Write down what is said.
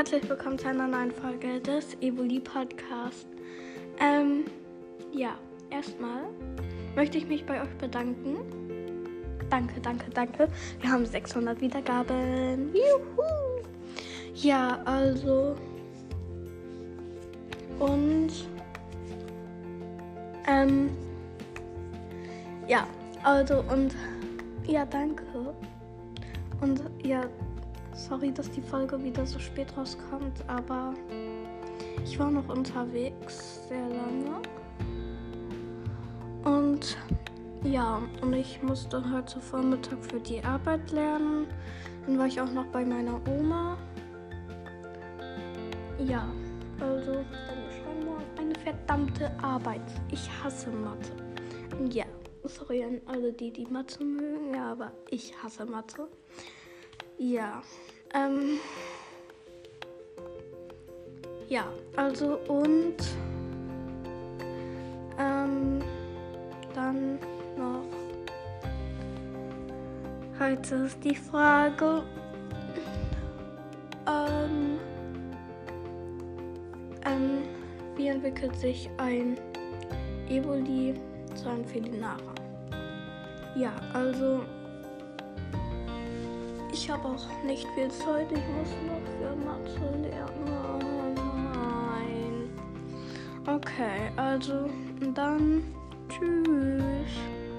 Herzlich willkommen zu einer neuen Folge des Evoli Podcast. Ähm, ja, erstmal möchte ich mich bei euch bedanken. Danke, danke, danke. Wir haben 600 Wiedergaben. Juhu! Ja, also. Und. Ähm. Ja, also und. Ja, danke. Und ja, sorry, dass die Folge wieder so spät rauskommt, aber ich war noch unterwegs sehr lange. Und ja, und ich musste heute Vormittag für die Arbeit lernen. Dann war ich auch noch bei meiner Oma. Ja, also dann schreiben wir eine verdammte Arbeit. Ich hasse Mathe. Ja, sorry an alle, die die Mathe mögen, aber ich hasse Mathe. Ja, ähm. Ja, also und. Ähm. Dann noch. Heute ist die Frage. Ähm. Ähm. Wie entwickelt sich ein Evoli zu einem Felinara? Ja, also ich habe auch nicht viel Zeit. Ich muss noch für Mathe lernen. Nein. Okay, also dann tschüss.